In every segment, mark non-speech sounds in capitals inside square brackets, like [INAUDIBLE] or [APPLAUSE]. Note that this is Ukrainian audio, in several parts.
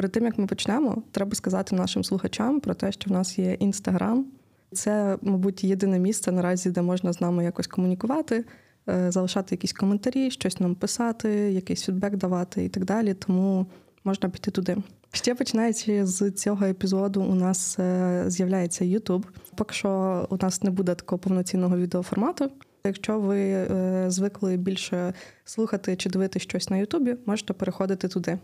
Перед тим як ми почнемо, треба сказати нашим слухачам про те, що в нас є інстаграм. Це, мабуть, єдине місце наразі, де можна з нами якось комунікувати, е, залишати якісь коментарі, щось нам писати, якийсь фідбек давати і так далі. Тому можна піти туди. Ще починаючи з цього епізоду, у нас е, з'являється YouTube. Поки що у нас не буде такого повноцінного відеоформату. Якщо ви е, звикли більше слухати чи дивитися щось на Ютубі, можете переходити туди.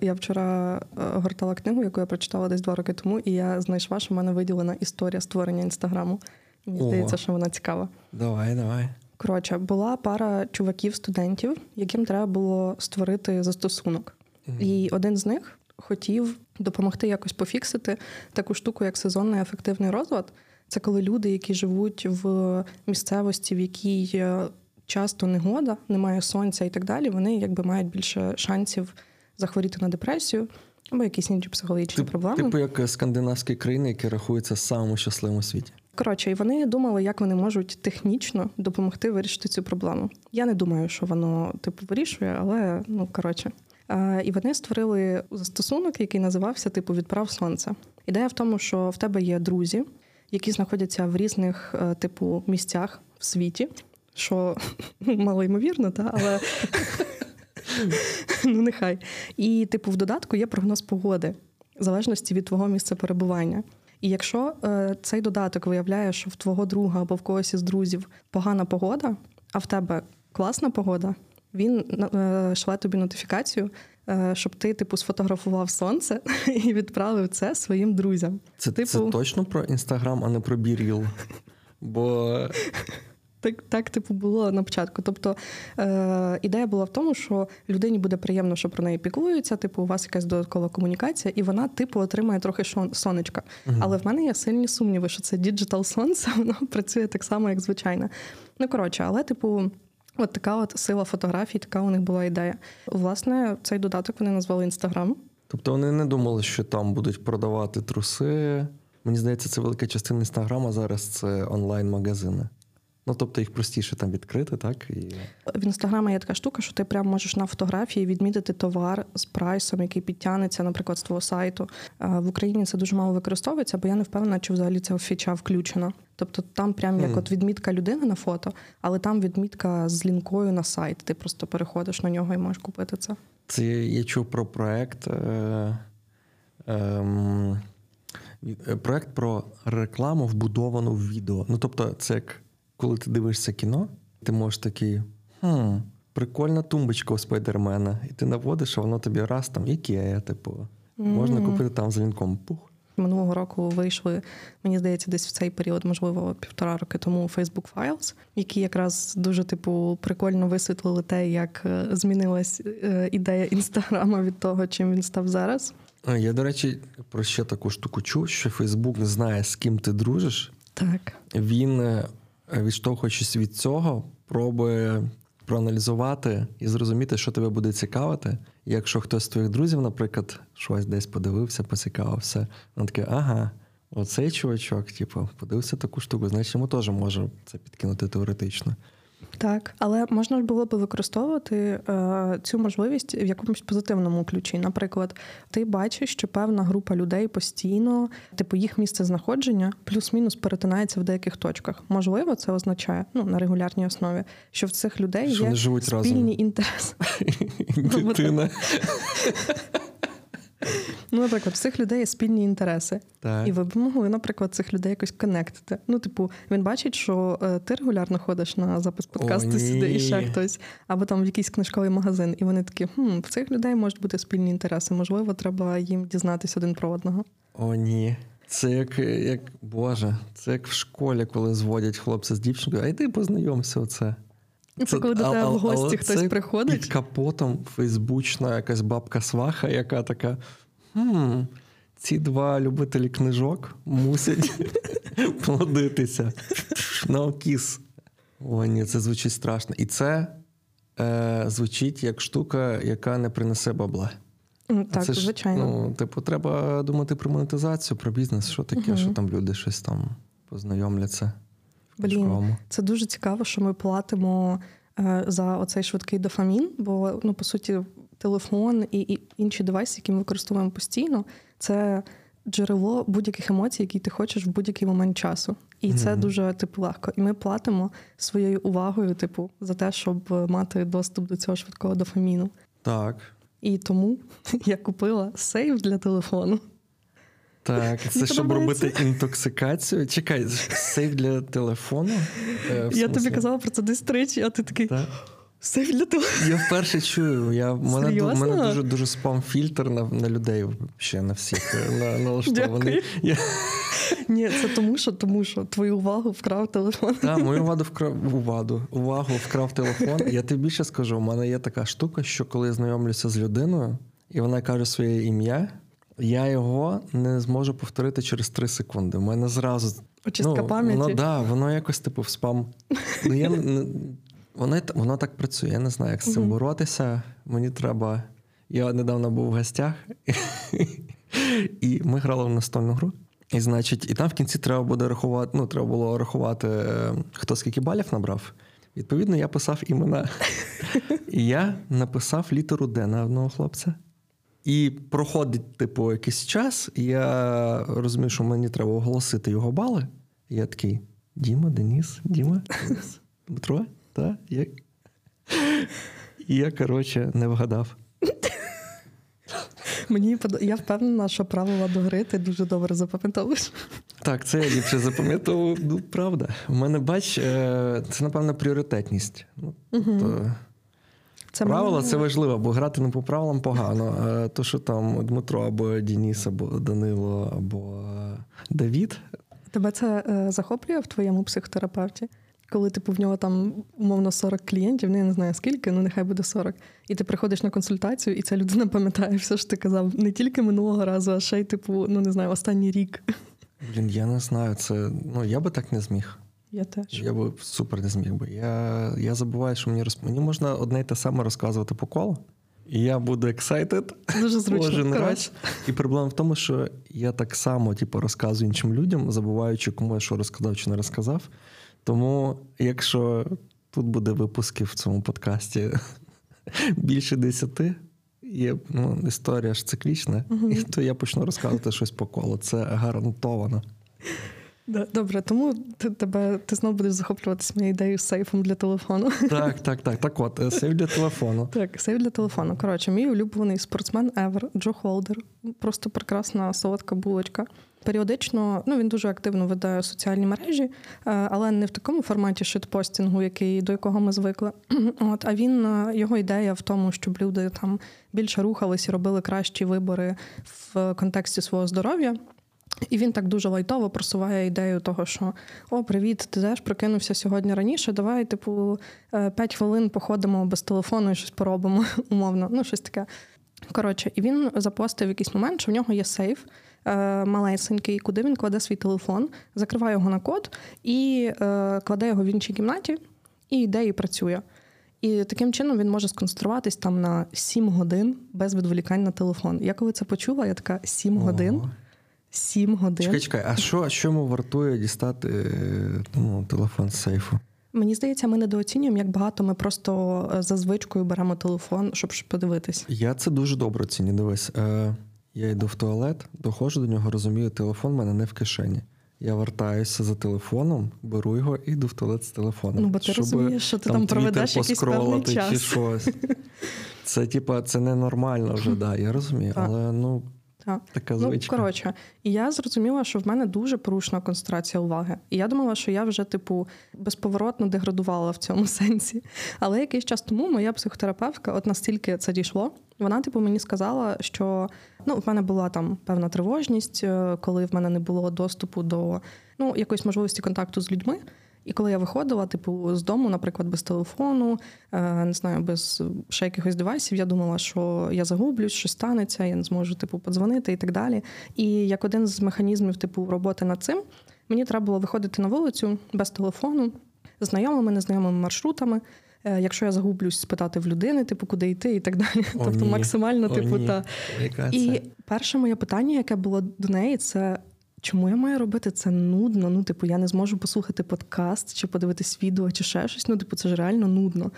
Я вчора е, гортала книгу, яку я прочитала десь два роки тому, і я знайшла, що в мене виділена історія створення інстаграму. Мені О. здається, що вона цікава. Давай, давай. Коротше, була пара чуваків-студентів, яким треба було створити застосунок. І один з них хотів допомогти якось пофіксити таку штуку, як сезонний ефективний розлад. Це коли люди, які живуть в місцевості, в якій е, часто негода, немає сонця і так далі, вони якби мають більше шансів захворіти на депресію або якісь інші психологічні Тип, проблеми. типу як скандинавські країни, які рахуються самими щасливими у світі. Коротше, і вони думали, як вони можуть технічно допомогти вирішити цю проблему. Я не думаю, що воно типу вирішує, але ну коротше. Е, І вони створили застосунок, який називався типу Відправ сонце. Ідея в тому, що в тебе є друзі, які знаходяться в різних е, типу місцях в світі, що [LAUGHS] мало ймовірно, та але [LAUGHS] ну нехай. І, типу, в додатку є прогноз погоди, в залежності від твого місця перебування. І якщо е, цей додаток виявляє, що в твого друга або в когось із друзів погана погода, а в тебе класна погода, він е, шле тобі нотифікацію, е, щоб ти, типу, сфотографував сонце [LAUGHS] і відправив це своїм друзям. Це, Типу- це точно про інстаграм, а не про BeReal. Бо Так, так, типу, було на початку. Тобто е, ідея була в тому, що людині буде приємно, що про неї піклуються, типу, у вас якась додаткова комунікація, і вона, типу, отримає трохи шон- сонечка. Але в мене є сильні сумніви, що це digital сонце, [LAUGHS] воно працює так само, як звичайне. Ну, коротше, але, типу. От така от сила фотографій, така у них була ідея. Власне, цей додаток вони назвали Інстаграм. тобто вони не думали, що там будуть продавати труси. Мені здається, це велика частина інстаграма зараз це онлайн-магазини. Ну, тобто їх простіше там відкрити, так? І... В інстаграмі є така штука, що ти прямо можеш на фотографії відмітити товар з прайсом, який підтягнеться, наприклад, з твого сайту. В Україні це дуже мало використовується, бо я не впевнена, чи взагалі ця фіча включена. Тобто там прям як от відмітка людини на фото, але там відмітка з лінкою на сайт. Ти просто переходиш на нього і можеш купити це. Це я, я чув про проект. Е, ем, е, проект про рекламу, вбудовану в відео. Ну, тобто, це як коли ти дивишся кіно, ти можеш такий. Хм, прикольна тумбочка у спайдермена. І ти наводиш, а воно тобі раз там ікея, типу. Можна купити там з лінком. Пух. Минулого року вийшли, мені здається, десь в цей період, можливо, півтора роки тому Facebook Files, які якраз дуже типу прикольно висвітлили те, як е, змінилась е, ідея інстаграма від того, чим він став зараз. Я, до речі, про ще таку штуку чув, що Фейсбук знає, з ким ти дружиш. Так. Він, е, відштовхуючись від цього, пробує проаналізувати і зрозуміти, що тебе буде цікавити. Якщо хтось з твоїх друзів, наприклад, щось десь подивився, поцікавився, він таке, ага, оцей чувачок, типу, подивився таку штуку, значить йому теж може це підкинути теоретично. Так, але можна ж було би використовувати е, цю можливість в якомусь позитивному ключі. Наприклад, ти бачиш, що певна група людей постійно, типу їх місце знаходження, плюс-мінус перетинається в деяких точках. Можливо, це означає ну на регулярній основі, що в цих людей Що є спільні інтереси. [LAUGHS] Дитина. Ну, наприклад, в цих людей є спільні інтереси. Так. І ви б могли, наприклад, цих людей якось коннектити. Ну, типу, він бачить, що е, ти регулярно ходиш на запис подкасту О, сюди і ще хтось, або там в якийсь книжковий магазин. І вони такі, хм, в цих людей можуть бути спільні інтереси. Можливо, треба їм дізнатися один про одного. О, ні. Це як, як Боже, це як в школі, коли зводять хлопця з дівчинкою, а йди познайомся оце. Це коли до тебе в гості хтось це приходить. Під капотом фейсбучна якась бабка сваха, яка така. Хм, ці два любителі книжок мусять [LAUGHS] плодитися. На окіс. О, ні, це звучить страшно. І це е, звучить як штука, яка не принесе бабла. Ну, Так, це ж, звичайно. Ну, типу, треба думати про монетизацію, про бізнес, що таке, Мгм. що там люди щось там познайомляться. Блін, це дуже цікаво, що ми платимо е, за оцей швидкий дофамін, бо ну по суті, телефон і, і інші девайси, які ми використовуємо постійно, це джерело будь-яких емоцій, які ти хочеш в будь-який момент часу. І це Мгм. дуже типу легко. І ми платимо своєю увагою, типу, за те, щоб мати доступ до цього швидкого дофаміну. Так. І тому [LAUGHS] я купила сейф для телефону. Так, це Мені щоб подобається. робити інтоксикацію. Чекай, сейф для телефону. Е, Я тобі казала про це десь тричі, а ти такий Так. Сейф для телефону. Я вперше чую. Я, в мене, в мене дуже дуже спам-фільтр на, на людей ще на всіх е, на, налаштований. Я, Ні, це тому, що тому що твою увагу вкрав телефон. та, мою увагу вкрав увагу, увагу вкрав телефон. Я тобі більше скажу, у мене є така штука, що коли я знайомлюся з людиною, і вона каже своє ім'я, я його не зможу повторити через 3 секунди. У мене зразу Очистка пам'яті. Воно, да, воно якось типу в спам. Ну, я, не- воно, так працює. Я не знаю, як з цим Мгм. боротися. Мені треба. Я недавно був в гостях, [LAUGHS] і ми грали в настольну гру. І, значить, і там в кінці треба буде рахувати, ну, треба було рахувати, е, хто скільки балів набрав. Відповідно, я писав імена. [LAUGHS] І я написав літеру Д на одного хлопця. І проходить, типу, якийсь час, і я розумію, що мені треба оголосити його бали. І я такий: Діма, Деніс, Діма, Денис, Дмитро, та? Я... Я, коротше, не вгадав. Мені подо- я впевнена, що правила до гри ти дуже добре запам'ятовуєш. Так, це я ліпше запам'ятовував. Ну, правда. У мене, бач, е, це, напевно, пріоритетність. Ну, тобто, Це правила мене- це важливо, бо грати не по правилам погано. А то, що там Дмитро або Дініс, або Данило, або е, Давід, Тебе це е, захоплює в твоєму психотерапевті? Коли типу в нього там умовно 40 клієнтів, ну я не знаю скільки, ну нехай буде 40. І ти приходиш на консультацію, і ця людина пам'ятає все, що ти казав не тільки минулого разу, а ще й типу, ну не знаю, останній рік. Блін, я не знаю. Це ну я би так не зміг. Я теж. Я би супер не зміг би. Я, я забуваю, що мені розп... мені можна одне й те саме розказувати по колу. І я буду excited Дуже зручно. кожен раз. І проблема в тому, що я так само типу, розказую іншим людям, забуваючи, кому я що розказав чи не розказав. Тому, якщо тут буде випусків в цьому подкасті [LAUGHS] більше десяти, є ну, історія ж циклічна, і то я почну розказувати щось по колу. Це гарантовано. Добре, тому ти тебе ти знову будеш захоплюватися моєю ідеєю з сейфом для телефону. [LAUGHS] Так, так, так. Так от, е, сейф для телефону. Так, сейф для телефону. Коротше, мій улюблений спортсмен Ever, Джо Холдер. Просто прекрасна солодка булочка. Періодично ну він дуже активно веде соціальні мережі, е, але не в такому форматі шитпостінгу, який до якого ми звикли. [CLEARS THROAT] От а він е, його ідея в тому, щоб люди там більше рухались і робили кращі вибори в контексті свого здоров'я. І він так дуже лайтово просуває ідею того, що о, привіт, ти теж прокинувся сьогодні раніше. Давай, типу, 5 хвилин походимо без телефону і щось поробимо, [LAUGHS] умовно. Ну, щось таке. Коротше, і він запостив в якийсь момент, що в нього є сейф е, малесенький, куди він кладе свій телефон, закриває його на код і е, кладе його в іншій кімнаті, і йде і працює. І таким чином він може сконцентруватись там на 7 годин без відволікань на телефон. Я коли це почула, я така 7 годин. Ого. 7 годин. Чекай, чекай, а що, що йому вартує дістати е, ну, телефон з сейфу? Мені здається, ми недооцінюємо, як багато ми просто е, за звичкою беремо телефон, щоб подивитись. Я це дуже добре ціню. Дивись, е, я йду в туалет, доходжу до нього, розумію, телефон в мене не в кишені. Я вертаюся за телефоном, беру його і йду в туалет з телефоном. Ну, бо ти розумієш, що ти там проведеш Twitter якийсь певний час. Чи щось. [LAUGHS] Це, типа, це ненормально вже, да, я розумію. Так. Але ну, Так. така Ну, коротше, і я зрозуміла, що в мене дуже порушена концентрація уваги. І я думала, що я вже, типу, безповоротно деградувала в цьому [LAUGHS] сенсі. Але якийсь час тому моя психотерапевтка, от настільки це дійшло, вона, типу, мені сказала, що ну, в мене була там певна тривожність, е, коли в мене не було доступу до ну, якоїсь можливості контакту з людьми. І коли я виходила, типу, з дому, наприклад, без телефону, е, не знаю, без ще якихось девайсів, я думала, що я загублюсь, що станеться, я не зможу типу подзвонити і так далі. І як один з механізмів, типу, роботи над цим, мені треба було виходити на вулицю без телефону, знайомими, незнайомими маршрутами. Е, Якщо я загублюсь, спитати в людини, типу, куди йти, і так далі. О, тобто ні. максимально, О, типу, ні. та Яка і це? перше моє питання, яке було до неї, це чому я маю робити це нудно? Ну, типу, я не зможу послухати подкаст чи подивитись відео, чи ще щось. Ну, типу, це ж реально нудно.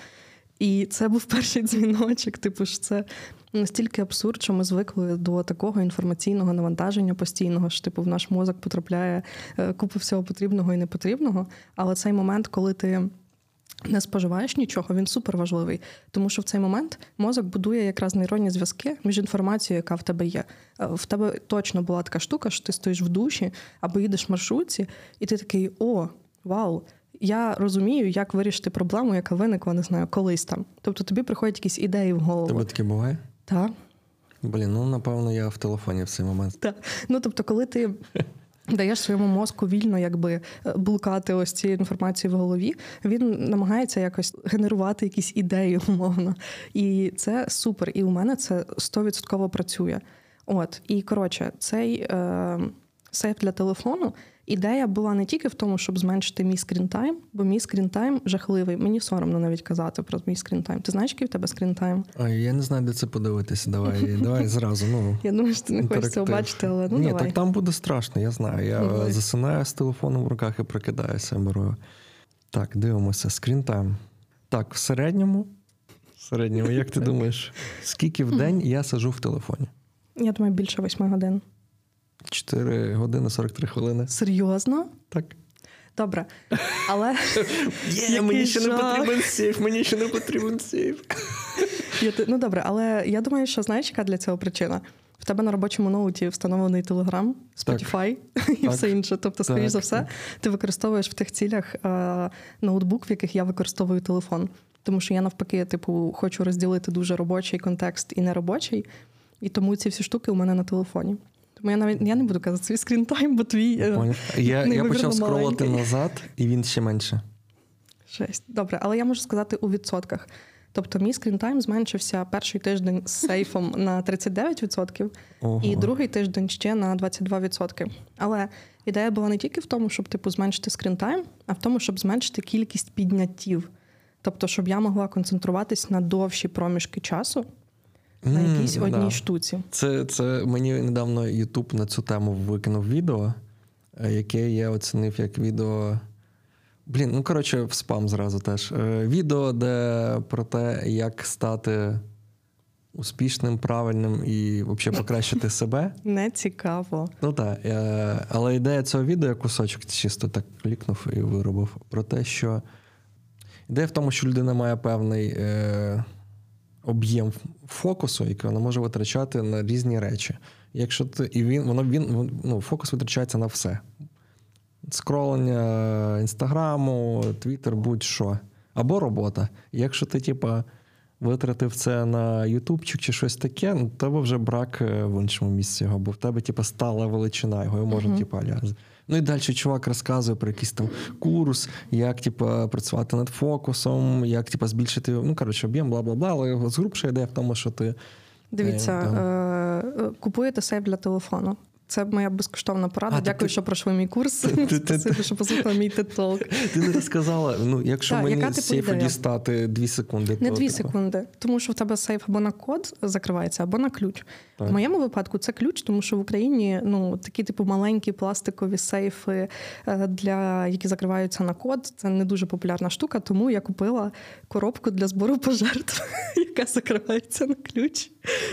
І це був [LAUGHS] перший дзвіночок. Типу, ж це настільки абсурд, що ми звикли до такого інформаційного навантаження постійного, що типу в наш мозок потрапляє е, купа всього потрібного і непотрібного. Але цей момент, коли ти. Не споживаєш нічого, він супер важливий, тому що в цей момент мозок будує якраз нейронні зв'язки між інформацією, яка в тебе є. Е, в тебе точно була така штука, що ти стоїш в душі або їдеш в маршрутці, і ти такий: о, вау! Я розумію, як вирішити проблему, яка виникла, не знаю, колись там. Тобто тобі приходять якісь ідеї в голову. Тебе таке буває? Так. Блін, ну напевно, я в телефоні в цей момент. Так. Ну тобто, коли ти. [LAUGHS] Даєш своєму мозку вільно якби е, блукати ось цією інформацією в голові, він намагається якось генерувати якісь ідеї [LAUGHS] умовно. І це супер. І у мене це 100% працює. От, і коротше, цей е, сейф для телефону Ідея була не тільки в тому, щоб зменшити мій screen time, бо мій screen time жахливий. Мені соромно навіть казати про мій screen time. Ти знаєш, який в тебе screen time? А я не знаю, де це подивитися. Давай, [LAUGHS] давай зразу. Ну я думаю, що ти не хочеш цього бачити, але ну ні, давай. так там буде страшно. Я знаю. Я давай. засинаю з телефоном в руках і прокидаюся. Беру. Так, дивимося. Screen time. Так, в середньому. В середньому, як ти [LAUGHS] думаєш, скільки в день я сижу в телефоні? Я думаю, більше восьми годин. 4 години 43 хвилини. Серйозно? Так. Добре. Але. [LAUGHS] Є, мені ще не потрібен сейф, мені ще не потрібен сейф. Ну добре, але я думаю, що знаєш, яка для цього причина? В тебе на робочому ноуті встановлений Telegram, Spotify [LAUGHS] так. і все інше. Тобто, скоріш за все, ти використовуєш в тих цілях е, ноутбук, в яких я використовую телефон. Тому що я навпаки, типу, хочу розділити дуже робочий контекст і неробочий. І тому ці всі штуки у мене на телефоні. Тому я навіть я не буду казати свій screen time, бо твій. Е, я я почав скролити назад, і він ще менше. Шесть. Добре, але я можу сказати у відсотках. Тобто, мій screen time зменшився перший тиждень з сейфом на 39%, Ого. і другий тиждень ще на 22%. Але ідея була не тільки в тому, щоб типу зменшити screen time, а в тому, щоб зменшити кількість підняттів. Тобто, щоб я могла концентруватись на довші проміжки часу на якійсь одній да. штуці. Це це мені недавно Ютуб на цю тему викинув відео, е, яке я оцінив як відео. Блін, ну коротше, в спам зразу теж. Е, відео, де про те, як стати успішним, правильним і взагалі покращити [LAUGHS] себе. Не цікаво. Ну так. Е, але ідея цього відео, я кусочок чисто так клікнув і виробив, про те, що ідея в тому, що людина має певний об'єм фокусу, який вона може витрачати на різні речі. Якщо ти і він воно він ну, фокус витрачається на все. Скролення інстаграму, твіттер, будь-що. Або робота. Якщо ти, типа, витратив це на ютубчик чи щось таке, ну, тебе вже брак е, в іншому місці його, бо в тебе, типа, стала величина, його можна, uh-huh. типа, Ну і далі чувак розказує про якийсь там курс, як типу, працювати над фокусом, як типу, збільшити ну, коротше, об'єм, бла бла бла. Але згрубша ідея в тому, що ти. Дивіться, е, е, купуєте сейф для телефону. Це моя безкоштовна порада. А, Дякую, ти... що пройшли мій курс. Спасибо, що послухали мій тетолк. Ти не розказала, ну якщо так, мені з сейфу дістати дві секунди. Не дві секунди, тому що в тебе сейф або на код закривається, або на ключ. Так. В моєму випадку це ключ, тому що в Україні ну такі типу маленькі пластикові сейфи, е, для які закриваються на код. Це не дуже популярна штука, тому я купила коробку для збору пожертв, [LAUGHS] яка закривається на ключ.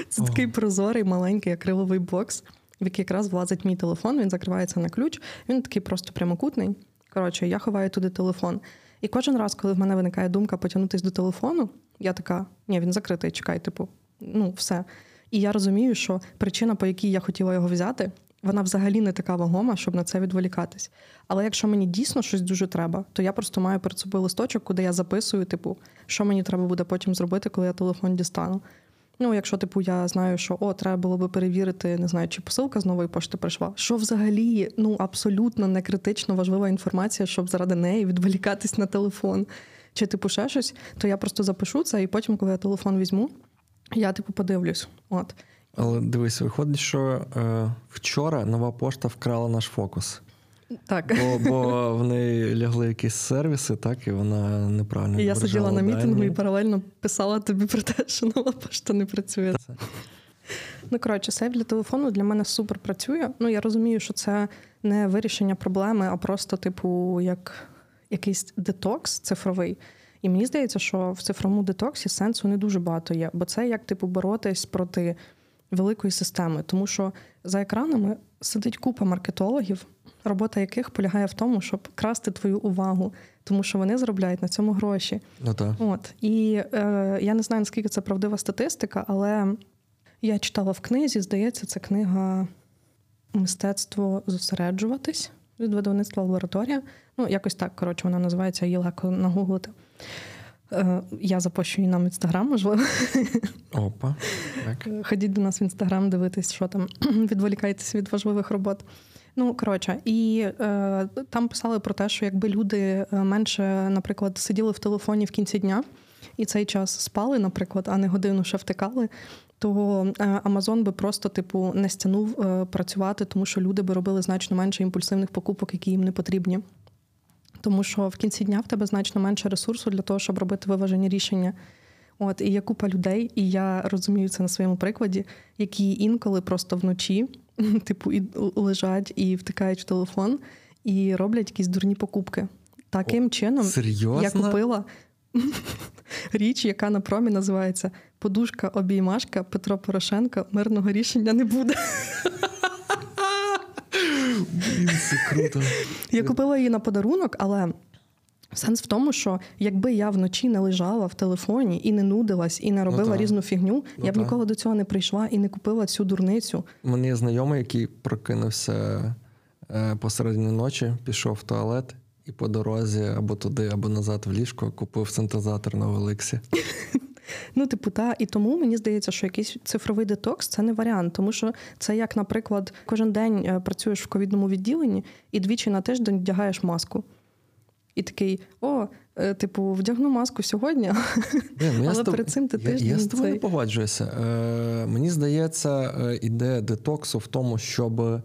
Це О. такий прозорий маленький акриловий бокс в який якраз влазить мій телефон, він закривається на ключ, він такий просто прямокутний. Коротше, я ховаю туди телефон. І кожен раз, коли в мене виникає думка потягнутися до телефону, я така: ні, він закритий, чекай, типу, ну, все. І я розумію, що причина, по якій я хотіла його взяти, вона взагалі не така вагома, щоб на це відволікатись. Але якщо мені дійсно щось дуже треба, то я просто маю перед собою листочок, куди я записую, типу, що мені треба буде потім зробити, коли я телефон дістану. Ну, якщо типу я знаю, що о, треба було би перевірити, не знаю, чи посилка з нової пошти прийшла. Що взагалі ну абсолютно не критично важлива інформація, щоб заради неї відволікатись на телефон. Чи типу ще щось, то я просто запишу це, і потім, коли я телефон візьму, я типу подивлюсь. От. Але дивись, виходить, що е, вчора нова пошта вкрала наш фокус. Так. Бо бо в неї лягли якісь сервіси, так, і вона неправильно. І я сиділа на мітингу дані. і паралельно писала тобі про те, що нова пошта не працює. Ну, коротше, сейф для телефону для мене супер працює. Ну, я розумію, що це не вирішення проблеми, а просто, типу, як якийсь детокс цифровий. І мені здається, що в цифровому детоксі сенсу не дуже багато є, бо це як типу боротись проти великої системи, тому що за екранами сидить купа маркетологів, робота яких полягає в тому, щоб красти твою увагу, тому що вони заробляють на цьому гроші. Ну так. От і е, я не знаю наскільки це правдива статистика, але я читала в книзі, здається, це книга Мистецтво зосереджуватись від видавництва лабораторія. Ну, якось так, коротше, вона називається її легко нагуглити. Е, я запущу її нам в інстаграм, можливо. Опа. Так. Ходіть до нас в інстаграм, дивитись, що там, [CLEARS THROAT] відволікайтеся від важливих робот. Ну, коротше, і е, там писали про те, що якби люди е, менше, наприклад, сиділи в телефоні в кінці дня і цей час спали, наприклад, а не годину ще втикали, то Амазон би просто, типу, не стягнув е, працювати, тому що люди би робили значно менше імпульсивних покупок, які їм не потрібні. Тому що в кінці дня в тебе значно менше ресурсу для того, щоб робити виважені рішення. От і є купа людей, і я розумію це на своєму прикладі, які інколи просто вночі, [LAUGHS] типу, і лежать і втикають в телефон, і роблять якісь дурні покупки. Таким О, чином серйозно? я купила [LAUGHS] річ, яка на промі називається Подушка обіймашка Петро Порошенко. Мирного рішення не буде. [LAUGHS] Блін, це круто. Я купила її на подарунок, але. Сенс в тому, що якби я вночі не лежала в телефоні і не нудилась, і не робила ну, різну фігню, ну, я б та. ніколи до цього не прийшла і не купила цю дурницю. У мене є знайомий, який прокинувся е, посередині ночі, пішов в туалет і по дорозі або туди, або назад в ліжко купив синтезатор на Олексі. [LAUGHS] Ну, типу, та і тому мені здається, що якийсь цифровий детокс це не варіант, тому що це як, наприклад, кожен день е, працюєш в ковідному відділенні і двічі на тиждень вдягаєш маску. І такий: о, е, типу, вдягну маску сьогодні, [LAUGHS] Блін, ну я але перед цим ти я, тиждень. я з тобою цей- не погоджуюся. Е, мені здається, е, ідея детоксу в тому, щоб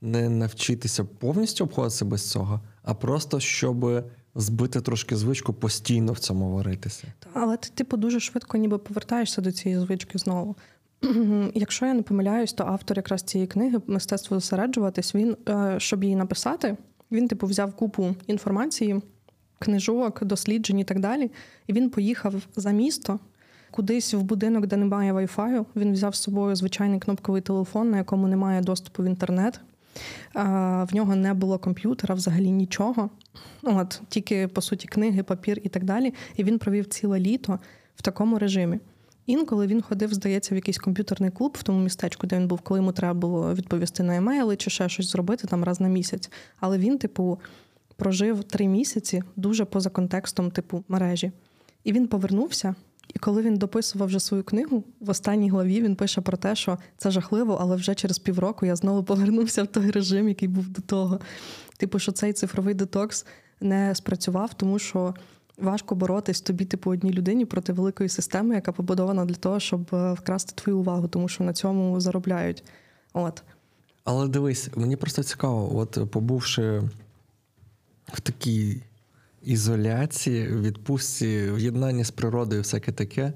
не навчитися повністю обходитися без цього, а просто щоб збити трошки звичку постійно в цьому варитися. Але ти, типу, дуже швидко ніби повертаєшся до цієї звички знову. [CLEARS THROAT] Якщо я не помиляюсь, то автор якраз цієї книги Мистецтво зосереджуватись, він, е, щоб її написати, він, типу, взяв купу інформації, книжок, досліджень і так далі. І він поїхав за місто. Кудись в будинок, де немає Wi-Fi, він взяв з собою звичайний кнопковий телефон, на якому немає доступу в інтернет. В нього не було комп'ютера, взагалі нічого. От, тільки, по суті, книги, папір і так далі. І він провів ціле літо в такому режимі. Інколи він ходив, здається, в якийсь комп'ютерний клуб в тому містечку, де він був, коли йому треба було відповісти на емейли чи ще щось зробити там раз на місяць. Але він, типу, прожив три місяці дуже поза контекстом, типу, мережі. І він повернувся. І коли він дописував вже свою книгу, в останній главі він пише про те, що це жахливо, але вже через півроку я знову повернувся в той режим, який був до того. Типу, що цей цифровий детокс не спрацював, тому що важко боротись тобі, типу, одній людині проти великої системи, яка побудована для того, щоб е, вкрасти твою увагу, тому що на цьому заробляють. От. Але дивись, мені просто цікаво, от побувши в такій ізоляції, відпустці, в єднанні з природою, всяке таке,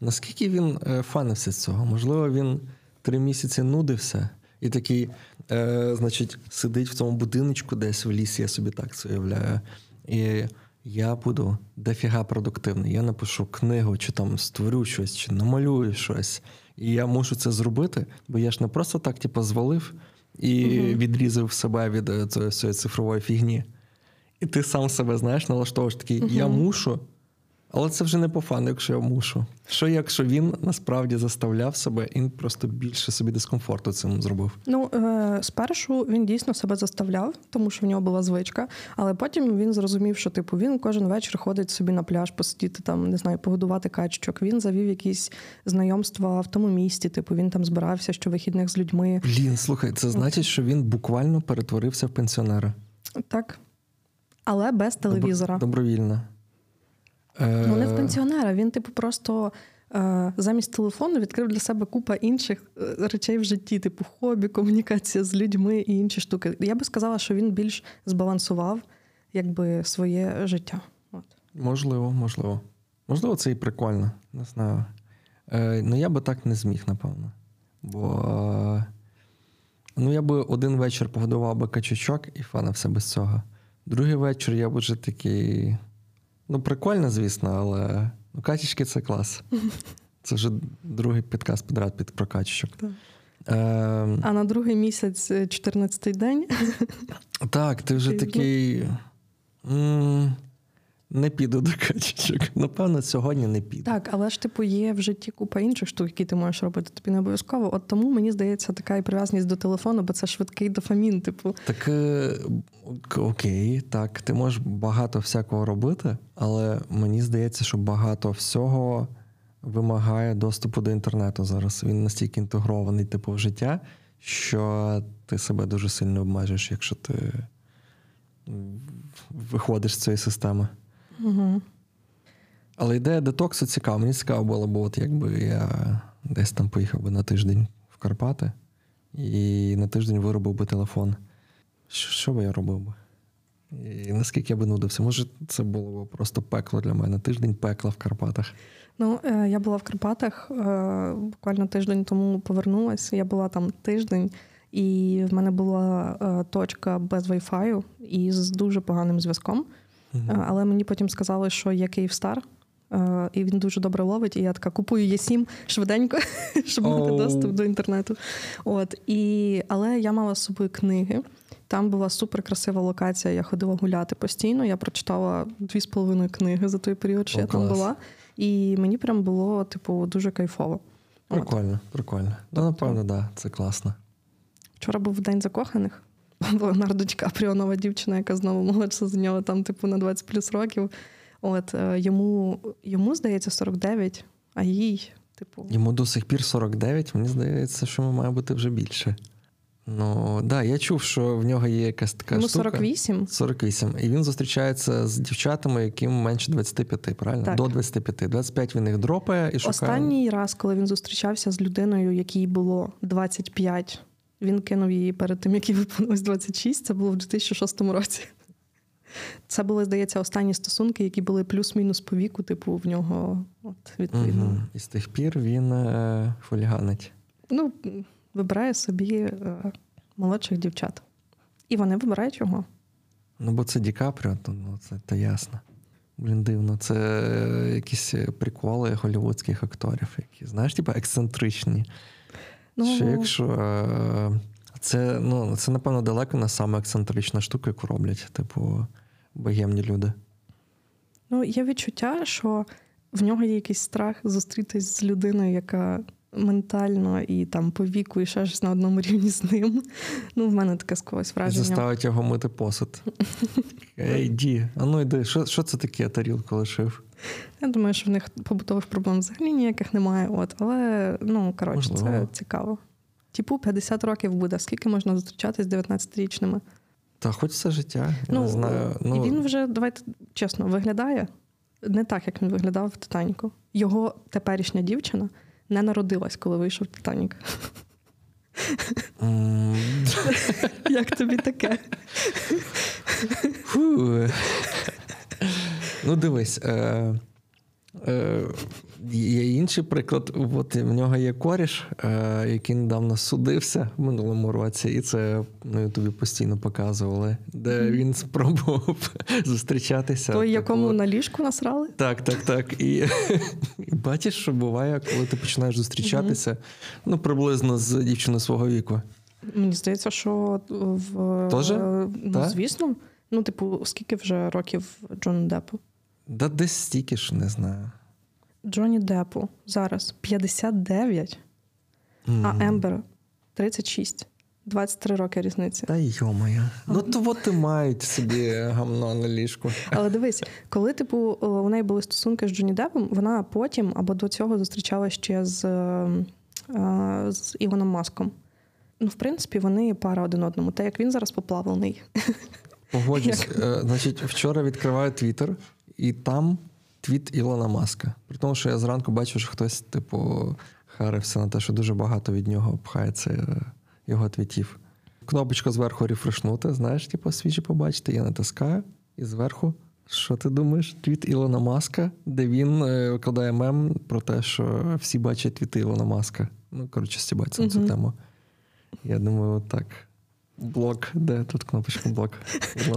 наскільки він е, фанився з цього? Можливо, він три місяці нудився і такий, е, значить, сидить в цьому будиночку десь в лісі, я собі так це уявляю. І я буду дофіга продуктивний. Я напишу книгу, чи там створю щось, чи намалюю щось. І я мушу це зробити, бо я ж не просто так, типу, звалив і угу. відрізав себе від е, цієї цифрової фігні. І ти сам себе знаєш, налаштовуєш такий, я мушу, але це вже не по фану, якщо я мушу. Що якщо він насправді заставляв себе і він просто більше собі дискомфорту цим зробив? Ну, е, спершу він дійсно себе заставляв, тому що в нього була звичка. Але потім він зрозумів, що типу він кожен вечір ходить собі на пляж, посидіти там, не знаю, погодувати качечок. Він завів якісь знайомства в тому місті. Типу він там збирався щовихідних з людьми. Блін, слухай, це значить, що він буквально перетворився в пенсіонера. Так. Але без телевізора. Добровільно. Е, Ну, не в пенсіонера. Він, типу, просто е, замість телефону відкрив для себе купа інших е, речей в житті, типу хобі, комунікація з людьми і інші штуки. Я би сказала, що він більш збалансував якби своє життя. От. Можливо, можливо. Можливо, це і прикольно. Не знаю. Е, ну, я би так не зміг, напевно. Бо е, Ну, я би один вечір погодував би качачок і фанався без цього. Другий вечір я б вже такий. Ну, прикольно, звісно, але ну, качечки це клас. [LAUGHS] Це вже другий підказ підряд під про качечок. Так. Е, А на другий місяць, 14-й день, так, ти вже такий. м, Не піду до качечок. Напевно, сьогодні не піду. Так, але ж типу є в житті купа інших штук, які ти можеш робити. Тобі не обов'язково. От тому мені здається така і прив'язаність до телефону, бо це швидкий дофамін. Типу, Так е, окей, так, ти можеш багато всякого робити, але мені здається, що багато всього вимагає доступу до інтернету зараз. Він настільки інтегрований, типу, в життя, що ти себе дуже сильно обмежиш, якщо ти виходиш з цієї системи. Але ідея детоксу цікава. Мені цікаво було, бо от якби я десь там поїхав би на тиждень в Карпати і на тиждень виробив би телефон. Що, що би я робив би? І наскільки я би нудився? Може, це було б просто пекло для мене. Тиждень пекла в Карпатах. Ну, е, я була в Карпатах е, буквально тиждень тому повернулася. Я була там тиждень, і в мене була е, точка без Wi-Fi і з дуже поганим зв'язком. Е, Але мені потім сказали, що є Київстар, е, і він дуже добре ловить. І я така купую Є7 швиденько, [LAUGHS] щоб мати доступ до інтернету. От і але я мала з собою книги. Там була супер красива локація. Я ходила гуляти постійно. Я прочитала дві з половиною книги за той період, що О, я там була. І мені прям було, типу, дуже кайфово. От. Прикольно, прикольно. Ну, напевно, так, да, це класно. Вчора був день закоханих. Леонардо Ді Капріо, нова дівчина, яка знову молодша за нього, там, типу, на 20 плюс років. От е, йому, йому здається, 49, а їй, типу, Йому до сих пір 49, мені здається, що йому має бути вже більше. Ну, да, я чув, що в нього є якась така йому штука. 48. 48. І він зустрічається з дівчатами, яким менше 25, правильно? Так. До 25. 25 він їх дропає і шукає. Останній раз, коли він зустрічався з людиною, якій було 25, він кинув її перед тим, як їй виповнилось 26, це було в 2006 році. Це були, здається, останні стосунки, які були плюс-мінус по віку, типу, в нього, от, відповідно. Угу. І з тих пір він е, хуліганить. Ну, вибирає собі е, молодших дівчат. І вони вибирають його. Ну, бо це Ді Капріо, то ну, це то ясно. Блін, дивно. Це е, якісь приколи голівудських акторів, які, знаєш, типу ексцентричні. Ну, Що якщо е, це, ну, це, напевно, далеко не саме ексцентрична штука, яку роблять, типу, богемні люди. ну, є відчуття, що в нього є якийсь страх зустрітись з людиною, яка ментально і там по віку, і ще щось на одному рівні з ним. Ну, в мене таке сквозь І враження. заставить його мити посуд. [LAUGHS] Ей, Ді, а ну йди, що, що це таке тарілку лишив? Я думаю, що в них побутових проблем взагалі ніяких немає. От, але ну коротше, це цікаво. Типу 50 років буде. Скільки можна зустрічатись з 19-річними? Та хоч все життя. Я Ну, не знаю. Ну, І він вже, давайте чесно, виглядає не так, як він виглядав в Титаніку. Його теперішня дівчина не народилась, коли вийшов Титанік. Як тобі таке? Ну, дивись. Е, е, є інший приклад. От в нього є коріш, е, який недавно судився в минулому році, і це на Ютубі постійно показували, де він спробував [LAUGHS] зустрічатися. Той, типу, якому на ліжку насрали? Так, так, так. І, і [LAUGHS] бачиш, що буває, коли ти починаєш зустрічатися ну, приблизно з дівчиною свого віку. Мені здається, що в Тоже? ну, звісно. Ну, типу, скільки вже років Джону Деппу? Да десь стільки ж не знаю. Джоні Деппу зараз 59, а Ембер 36. 23 роки різниці. Та йомая. Ну то от і мають собі гамно на ліжку. Але дивись, коли типу у неї були стосунки з Джоні Деппом, вона потім або до цього зустрічалася ще з, е, е, з Іваном Маском. Ну, в принципі, вони пара один одному. Те, як він зараз поплавлений. Погоджусь. Е, Значить, вчора відкриваю Твіттер, і там твіт Ілона Маска. При тому, що я зранку бачу, що хтось, типу, харився на те, що дуже багато від нього пхається е, його твітів. Кнопочка зверху рефрешнути, знаєш, типу, свіжі побачити. Я натискаю, і зверху. Що ти думаєш? Твіт Ілона Маска, де він е, викладає мем про те, що всі бачать твіти Ілона Маска. Ну, коротше, стібаться на цю тему. Я думаю, так. Блок, де тут кнопочка блок?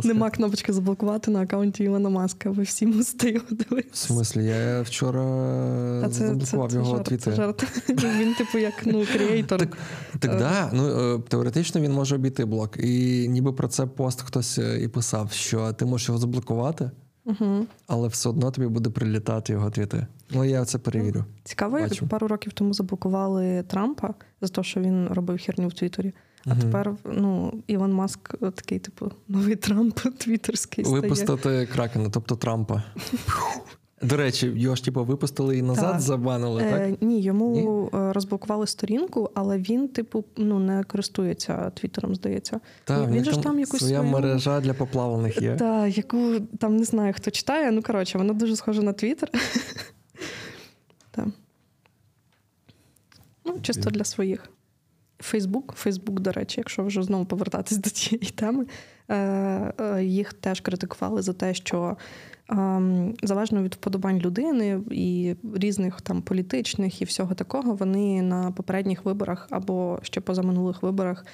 Нема кнопочки заблокувати на аккаунті Ілона Маска. Ви всі мусите його В дивитися. смислі, я вчора Та це, це, заблокував це, його жарт, твіти. жарт. [LAUGHS] Він, типу, як ну, креатор. Так, так Е. да, ну е, теоретично він може обійти блок. І ніби про це пост хтось е, і писав, що ти можеш його заблокувати, Угу. але все одно тобі буде прилітати його твіти. Ну я це перевірю. Цікаво, як пару років тому заблокували Трампа за те, що він робив херню в Твіттері. А Мгм. тепер ну, Ілон Маск е, такий, типу, новий Трамп [LAUGHS] твіттерський стає. Випустити кракена, тобто Трампа. [LAUGHS] До речі, його ж типу випустили і назад Так. забанили, так? Е, ні, йому е, розблокували сторінку, але він, типу, ну не користується Твіттером, здається. Так, він же ж там якусь своя свою- мережа для поплавлених є. Та, яку там не знаю, хто читає. Ну, коротше, вона дуже схожа на Твіттер. [LAUGHS] Ну, чисто для своїх. Фейсбук, Фейсбук, до речі, якщо вже знову повертатись до цієї теми, е, е, їх теж критикували за те, що ем, залежно від вподобань людини і різних там політичних і всього такого, вони на попередніх виборах або ще позаминулих виборах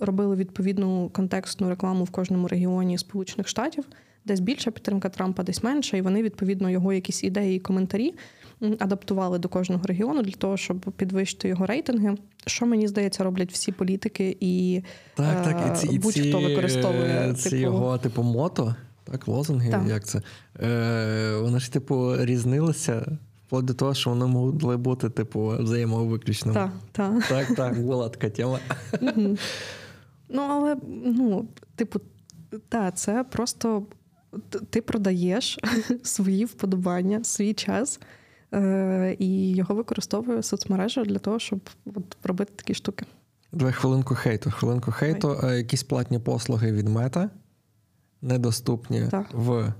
робили відповідну контекстну рекламу в кожному регіоні Сполучених Штатів, десь більша підтримка Трампа, десь менша, і вони відповідно його якісь ідеї і коментарі адаптували до кожного регіону для того, щоб підвищити його рейтинги. Що мені здається, роблять всі політики і Так, так, і ці, будь-хто ці, використовує, е, Ці типу- його, типу, мото, так, лозунги, Так. як це. Е, вони ж, типу, різнилися вплоть до того, що вони могли бути, типу, взаємовиключними. та, та. Так, так, була така тема. Ну, але, ну, типу, та, це просто ти продаєш [LAUGHS] свої вподобання, свій час, е- і його використовує соцмережа для того, щоб от, робити такі штуки. Давай хвилинку хейту. Хвилинку хейту. Е, Якісь платні послуги від мета недоступні Так. в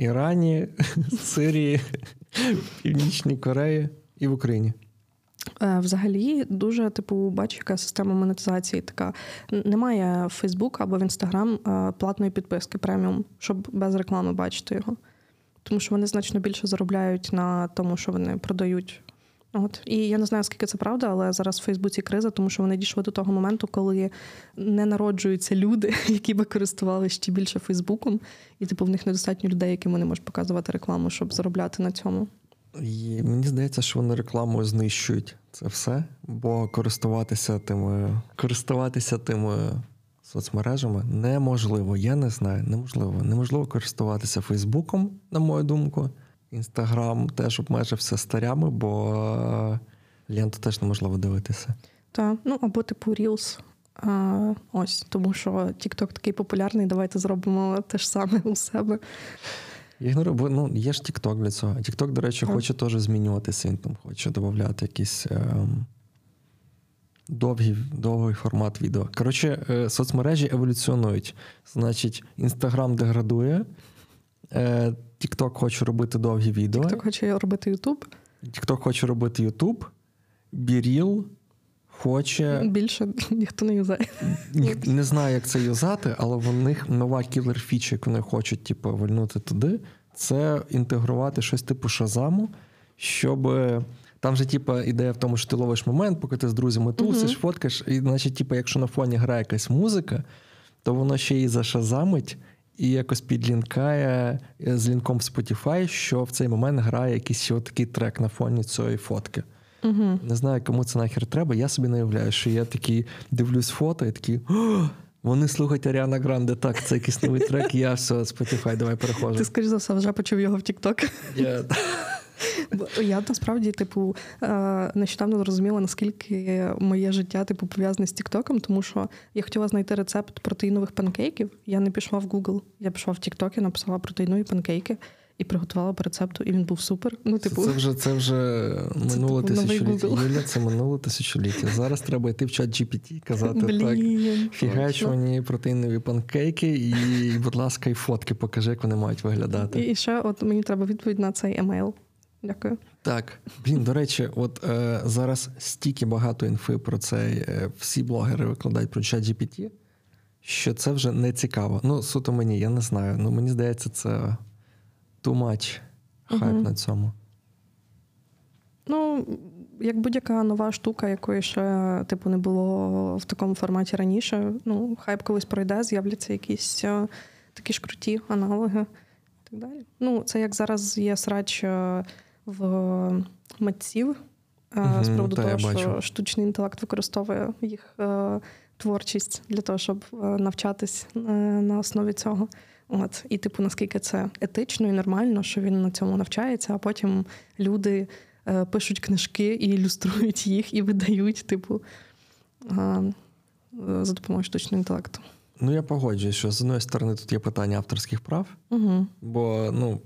Ірані, [LAUGHS] Сирії, Північній Кореї і в Україні. Е, Взагалі, дуже типу, бачу, яка система монетизації така. Немає в Facebook або в Instagram е, платної підписки преміум, щоб без реклами бачити його. Тому що вони значно більше заробляють на тому, що вони продають. От. І я не знаю, скільки це правда, але зараз в Фейсбуці криза, тому що вони дійшли до того моменту, коли не народжуються люди, [LAUGHS] які би користувалися ще більше Фейсбуком, і типу в них недостатньо людей, яким вони можуть показувати рекламу, щоб заробляти на цьому. І мені здається, що вони рекламою знищують це все, бо користуватися тими, користуватися тими соцмережами неможливо. Я не знаю, неможливо. Неможливо користуватися Фейсбуком, на мою думку. Інстаграм теж обмежився старями, бо е, ленту теж неможливо дивитися. Та, ну або типу Reels. А, ось, тому що TikTok такий популярний, давайте зробимо те ж саме у себе. Я ігнорую, бо ну, є ж TikTok для цього. TikTok, до речі, Так. хоче теж змінюватися. Він там хоче додати якийсь ем, довгий, довгий формат відео. Коротше, е, соцмережі еволюціонують. Значить, Instagram деградує, е, TikTok хоче робити довгі відео, TikTok хоче робити YouTube. TikTok хоче робити YouTube, Біріл хоче. Більше ніхто не юзає. Ніх, не знаю, як це юзати, але в них нова кілер фіча, яку вони хочуть типу, вальнути туди, це інтегрувати щось типу Шазаму, щоб. Там же, типу, ідея в тому, що ти ловиш момент, поки ти з друзями тусиш, Мгм. фоткаєш, і, значить, типу, якщо на фоні грає якась музика, то воно ще її зашазамить і якось підлінкає е, з лінком в Spotify, що в цей момент грає якийсь такий трек на фоні цієї фотки. Угу. Не знаю, кому це нахер треба. Я собі не уявляю, що я такий дивлюсь фото і такий. Вони слухають Аріана Гранде. Так, це якийсь новий трек, я все, Spotify, давай перехожу. Ти, скоріш за все, вже почув його в TikTok. Я... Я насправді, типу, е, нещодавно зрозуміла, наскільки моє життя типу пов'язане з Тіктоком, тому що я хотіла знайти рецепт протеїнових панкейків. Я не пішла в Google, я пішла в TikTok і написала протеїнові панкейки і приготувала по рецепту, і він був супер. Ну, типу, Це, це вже це вже [LAUGHS] минуле типу новий тисячоліття. Юля, це [LAUGHS] минуле тисячоліття. Зараз треба йти в чат GPT і казати так. блін. Фігачувані протеїнові панкейки, і, будь ласка, і фотки покажи, як вони мають виглядати. І, і ще от мені треба відповідь на цей емейл. Дякую. Так, блін, до речі, от е, зараз стільки багато інфи про цей. Е, всі блогери викладають про ChatGPT, що це вже не цікаво. Ну, суто мені, я не знаю. Ну, мені здається, це too much хайп Мгм. на цьому. Ну, як будь-яка нова штука, якої ще типу не було в такому форматі раніше. Ну, хайп колись пройде, з'являться якісь е, такі ж круті аналоги і так далі. Ну, це як зараз є срач е, в митців з приводу того, що бачу. штучний інтелект використовує їх е, творчість для того, щоб е, навчатись е, на основі цього. От і, типу, наскільки це етично і нормально, що він на цьому навчається, а потім люди е, пишуть книжки і ілюструють їх, і видають, типу, е, е, за допомогою штучного інтелекту. Ну, я погоджуюсь, що з одної сторони тут є питання авторських прав, Угу. бо ну,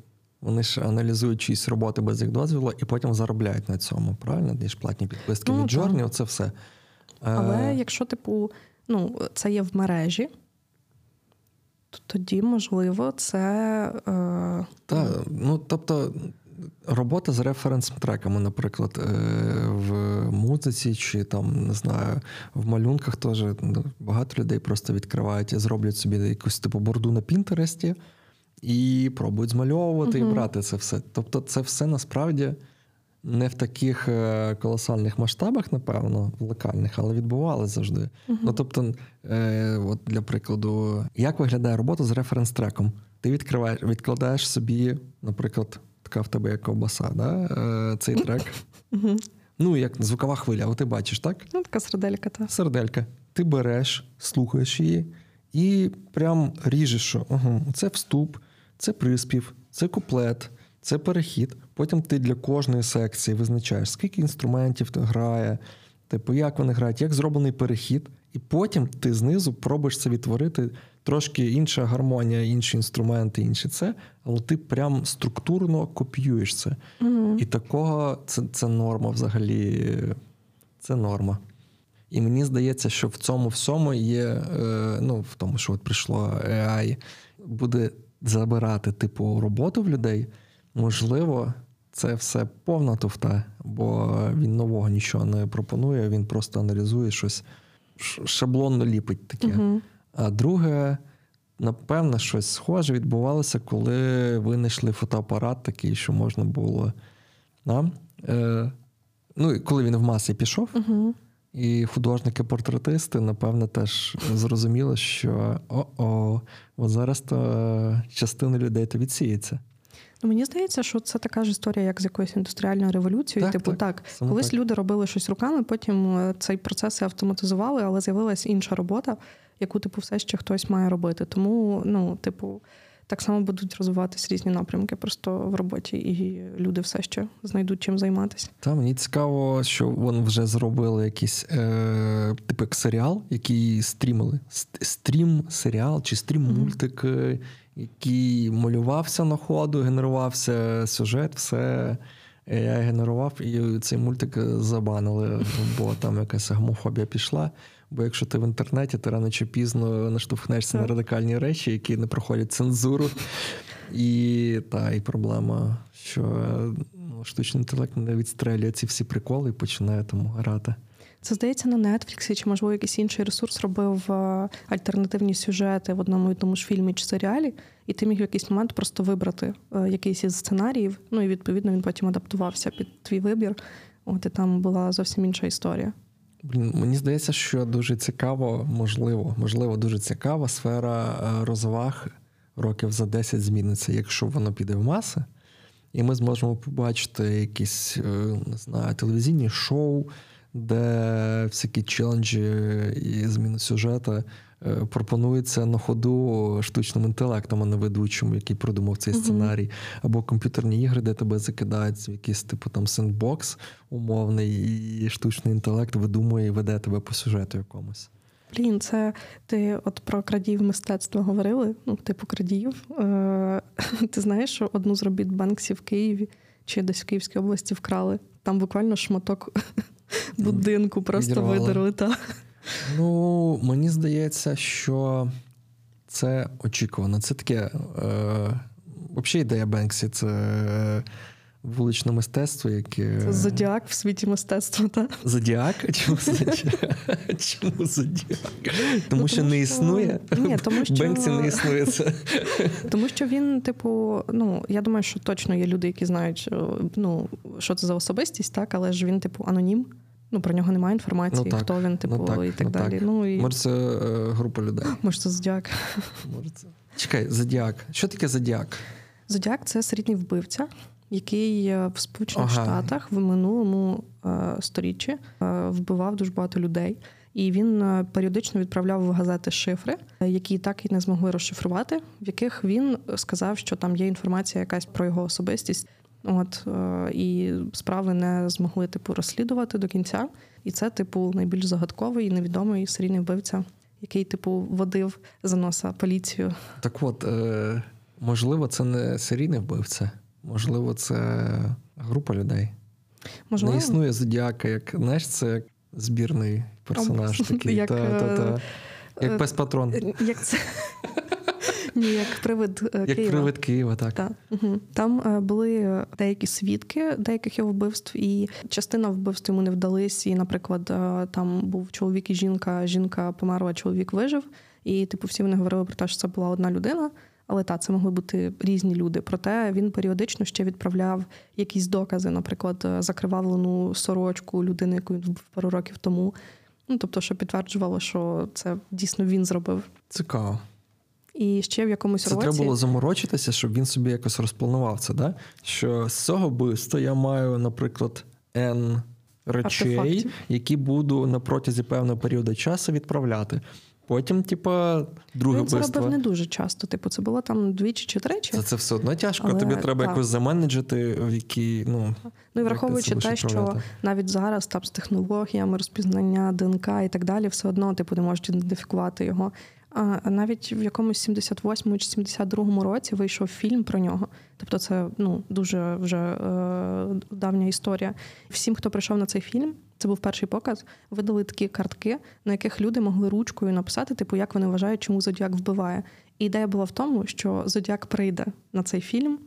вони ж аналізують чиїсь роботи без їх дозволу і потім заробляють на цьому, правильно? Є ж платні підписки Ну, від. Journey, це все. Але Е, якщо, типу, ну, це є в мережі, то тоді, можливо, це. Е, Та, ну, тобто, робота з референс-треками, наприклад, е, в музиці чи там, не знаю, в малюнках теж ну, багато людей просто відкривають і зроблять собі якусь типу борду на Пінтересті і пробують змальовувати Мгм. і брати це все. Тобто, це все насправді. Не в таких е, колосальних масштабах, напевно, локальних, але відбувалося завжди. Ну тобто, е, от для прикладу, як виглядає робота з референс-треком? Ти відкриваєш, відкладаєш собі, наприклад, така в тебе як ковбаса, да? е, цей трек. Ну, як звукова хвиля, от ти бачиш, так? Ну, така серделька, та. Серделька. Ти береш, слухаєш її і прям ріжеш, що ага, це вступ, це приспів, це куплет, це перехід. Потім ти для кожної секції визначаєш, скільки інструментів ти грає, типу, як вони грають, як зроблений перехід. І потім ти знизу пробуєш це відтворити. Трошки інша гармонія, інші інструменти, інші це, але ти прям структурно копіюєш це. Угу. І такого це, це норма взагалі. Це норма. І мені здається, що в цьому всьому є, е, ну, в тому, що от прийшло AI, буде забирати типу роботу в людей. Можливо, це все повна туфта, бо він нового нічого не пропонує, він просто аналізує щось, шаблонно ліпить таке. Угу. А друге, напевно, щось схоже відбувалося, коли винайшли фотоапарат такий, що можна було. Да? Е, ну, коли він в маси пішов, Угу. І художники-портретисти, напевно, теж зрозуміли, що о-о, от зараз то частина людей то відсіється. Ну, мені здається, що це така ж історія, як з якоюсь індустріальною революцією. Так, типу, так, так, колись так. люди робили щось руками, потім е, цей процес автоматизували, але з'явилася інша робота, яку, типу, все ще хтось має робити. Тому, ну, типу, так само будуть розвиватись різні напрямки просто в роботі, і люди все ще знайдуть чим займатися. Та мені цікаво, що вони вже зробили якийсь е, типу як серіал, який стрімили. Ст- Стрім серіал чи стрім мультик, е, який малювався на ходу, генерувався сюжет, все. Я генерував, і цей мультик забанили, бо там якась гомофобія пішла. Бо якщо ти в інтернеті, ти рано чи пізно наштовхнешся на радикальні речі, які не проходять цензуру. І та і проблема, що ну, штучний інтелект не відстрелює ці всі приколи і починає тому грати. Це здається на Нетфліксі, чи можливо якийсь інший ресурс робив е, альтернативні сюжети в одному і тому ж фільмі чи серіалі, і ти міг в якийсь момент просто вибрати е, якийсь із сценаріїв. Ну і відповідно він потім адаптувався під твій вибір. От і там була зовсім інша історія. Мені здається, що дуже цікаво, можливо, можливо, дуже цікава сфера е, розваг. Років за 10 зміниться, якщо воно піде в маси, і ми зможемо побачити якісь, е, не знаю, телевізійні шоу, де всякі челенджі і зміни сюжету е, пропонуються на ходу штучним інтелектом, а не ведучому, який придумав цей сценарій, або комп'ютерні ігри, де тебе закидають в якийсь типу там сендбокс умовний, і штучний інтелект видумує і веде тебе по сюжету якомусь. Блін, це ти от про крадіїв мистецтва говорили, ну, типу крадіїв. Е, [LAUGHS] ти знаєш, що одну з робіт Банксі в Києві чи десь в Київській області вкрали. Там буквально шматок [LAUGHS] будинку просто видерли. Та. Ну, мені здається, що це очікувано. Це таке. Е, взагалі ідея Бенксі це вуличне мистецтво, яке. Це зодіак в світі мистецтва, так? Зодіак? Чому зодіак? [LAUGHS] Чому зодіак? Тому Ну, що тому не існує. Ні, тому що- Бенксі не існує це. [LAUGHS] Тому що він, типу, ну я думаю, що точно є люди, які знають, е, ну що це за особистість, так, але ж він, типу, анонім. Ну про нього немає інформації, Ну, так. хто він, типу, Ну, так, і так ну, далі. так. Ну і Може, це е, група людей. [LAUGHS] може це зодіак. [LAUGHS] Може, це. Чекай, зодіак. Що таке зодіак? Зодіак це серійний вбивця, який е, в Сполучених Ага. Штатах в минулому е, сторіччі е, вбивав дуже багато людей. І він е, періодично відправляв в газети шифри, е, які так і не змогли розшифрувати, в яких він сказав, що там є інформація якась про його особистість. От е, і справи не змогли типу розслідувати до кінця. І це, типу, найбільш загадковий і невідомий серійний вбивця, який, типу, водив за носа поліцію. Так от, е, можливо, це не серійний вбивця. Можливо, це група людей. Можливо, Не існує зодіака, як знаєш, це як збірний персонаж [LAUGHS] такий. як, та, та, та. е, як пес патрон. Як це? [LAUGHS] Ні, як привид е, Як Києва. привид Києва, так. Так. Угу. Там е, були деякі свідки деяких його вбивств, і частина вбивств йому не вдались. І, наприклад, е, там був чоловік і жінка, жінка померла, чоловік вижив. І, типу, всі вони говорили про те, що це була одна людина. Але так, це могли бути різні люди. Проте він періодично ще відправляв якісь докази, наприклад, закривавлену сорочку людини, яку він вбив пару років тому. Ну, тобто, що підтверджувало, що це дійсно він зробив. Цікаво. І ще в якомусь Це році треба було заморочитися, щоб він собі якось розпланував це, да? що з цього вбивства я маю, наприклад, N речей, Артефактів. які буду на протязі певного періоду часу відправляти. Потім, типа, друге він це робив не дуже часто. Типу, це було там двічі чи тричі. Це, це все одно тяжко. Але Тобі треба так. якось заменеджити, в якій, ну, Ну і враховуючи те, що навіть зараз там з технологіями розпізнання ДНК і так далі, все одно типу не можуть ідентифікувати його. Навіть в якомусь 78-му чи 72-му році вийшов фільм про нього. Тобто, це ну дуже вже е, давня історія. Всім, хто прийшов на цей фільм, це був перший показ, видали такі картки, на яких люди могли ручкою написати, типу, як вони вважають, чому Зодіак вбиває. І ідея була в тому, що Зодіак прийде на цей фільм.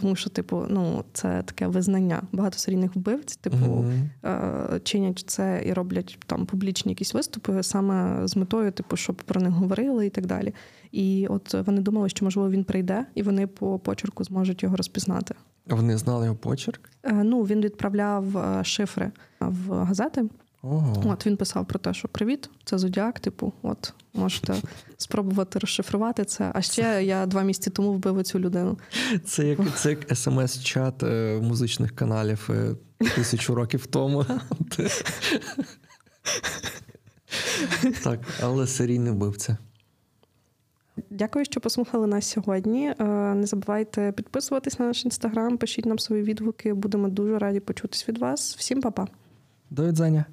Тому що, типу, ну це таке визнання. Багато серійних вбивць, типу, е, чинять це і роблять там публічні якісь виступи саме з метою, типу, щоб про них говорили і так далі. І от вони думали, що можливо він прийде, і вони по почерку зможуть його розпізнати. Вони знали його почерк? Е, Ну він відправляв е, шифри в газети. Ого. От він писав про те, що привіт, це зодіак. Типу, от можете спробувати розшифрувати це. А ще я два місяці тому вбив цю людину. Це як, це як смс-чат е, музичних каналів е, тисячу років тому. так, але серійний вбивця. Дякую, що послухали нас сьогодні. Е, Не забувайте підписуватись на наш інстаграм, пишіть нам свої відгуки. Будемо дуже раді почутись від вас. Всім па-па! До відзання.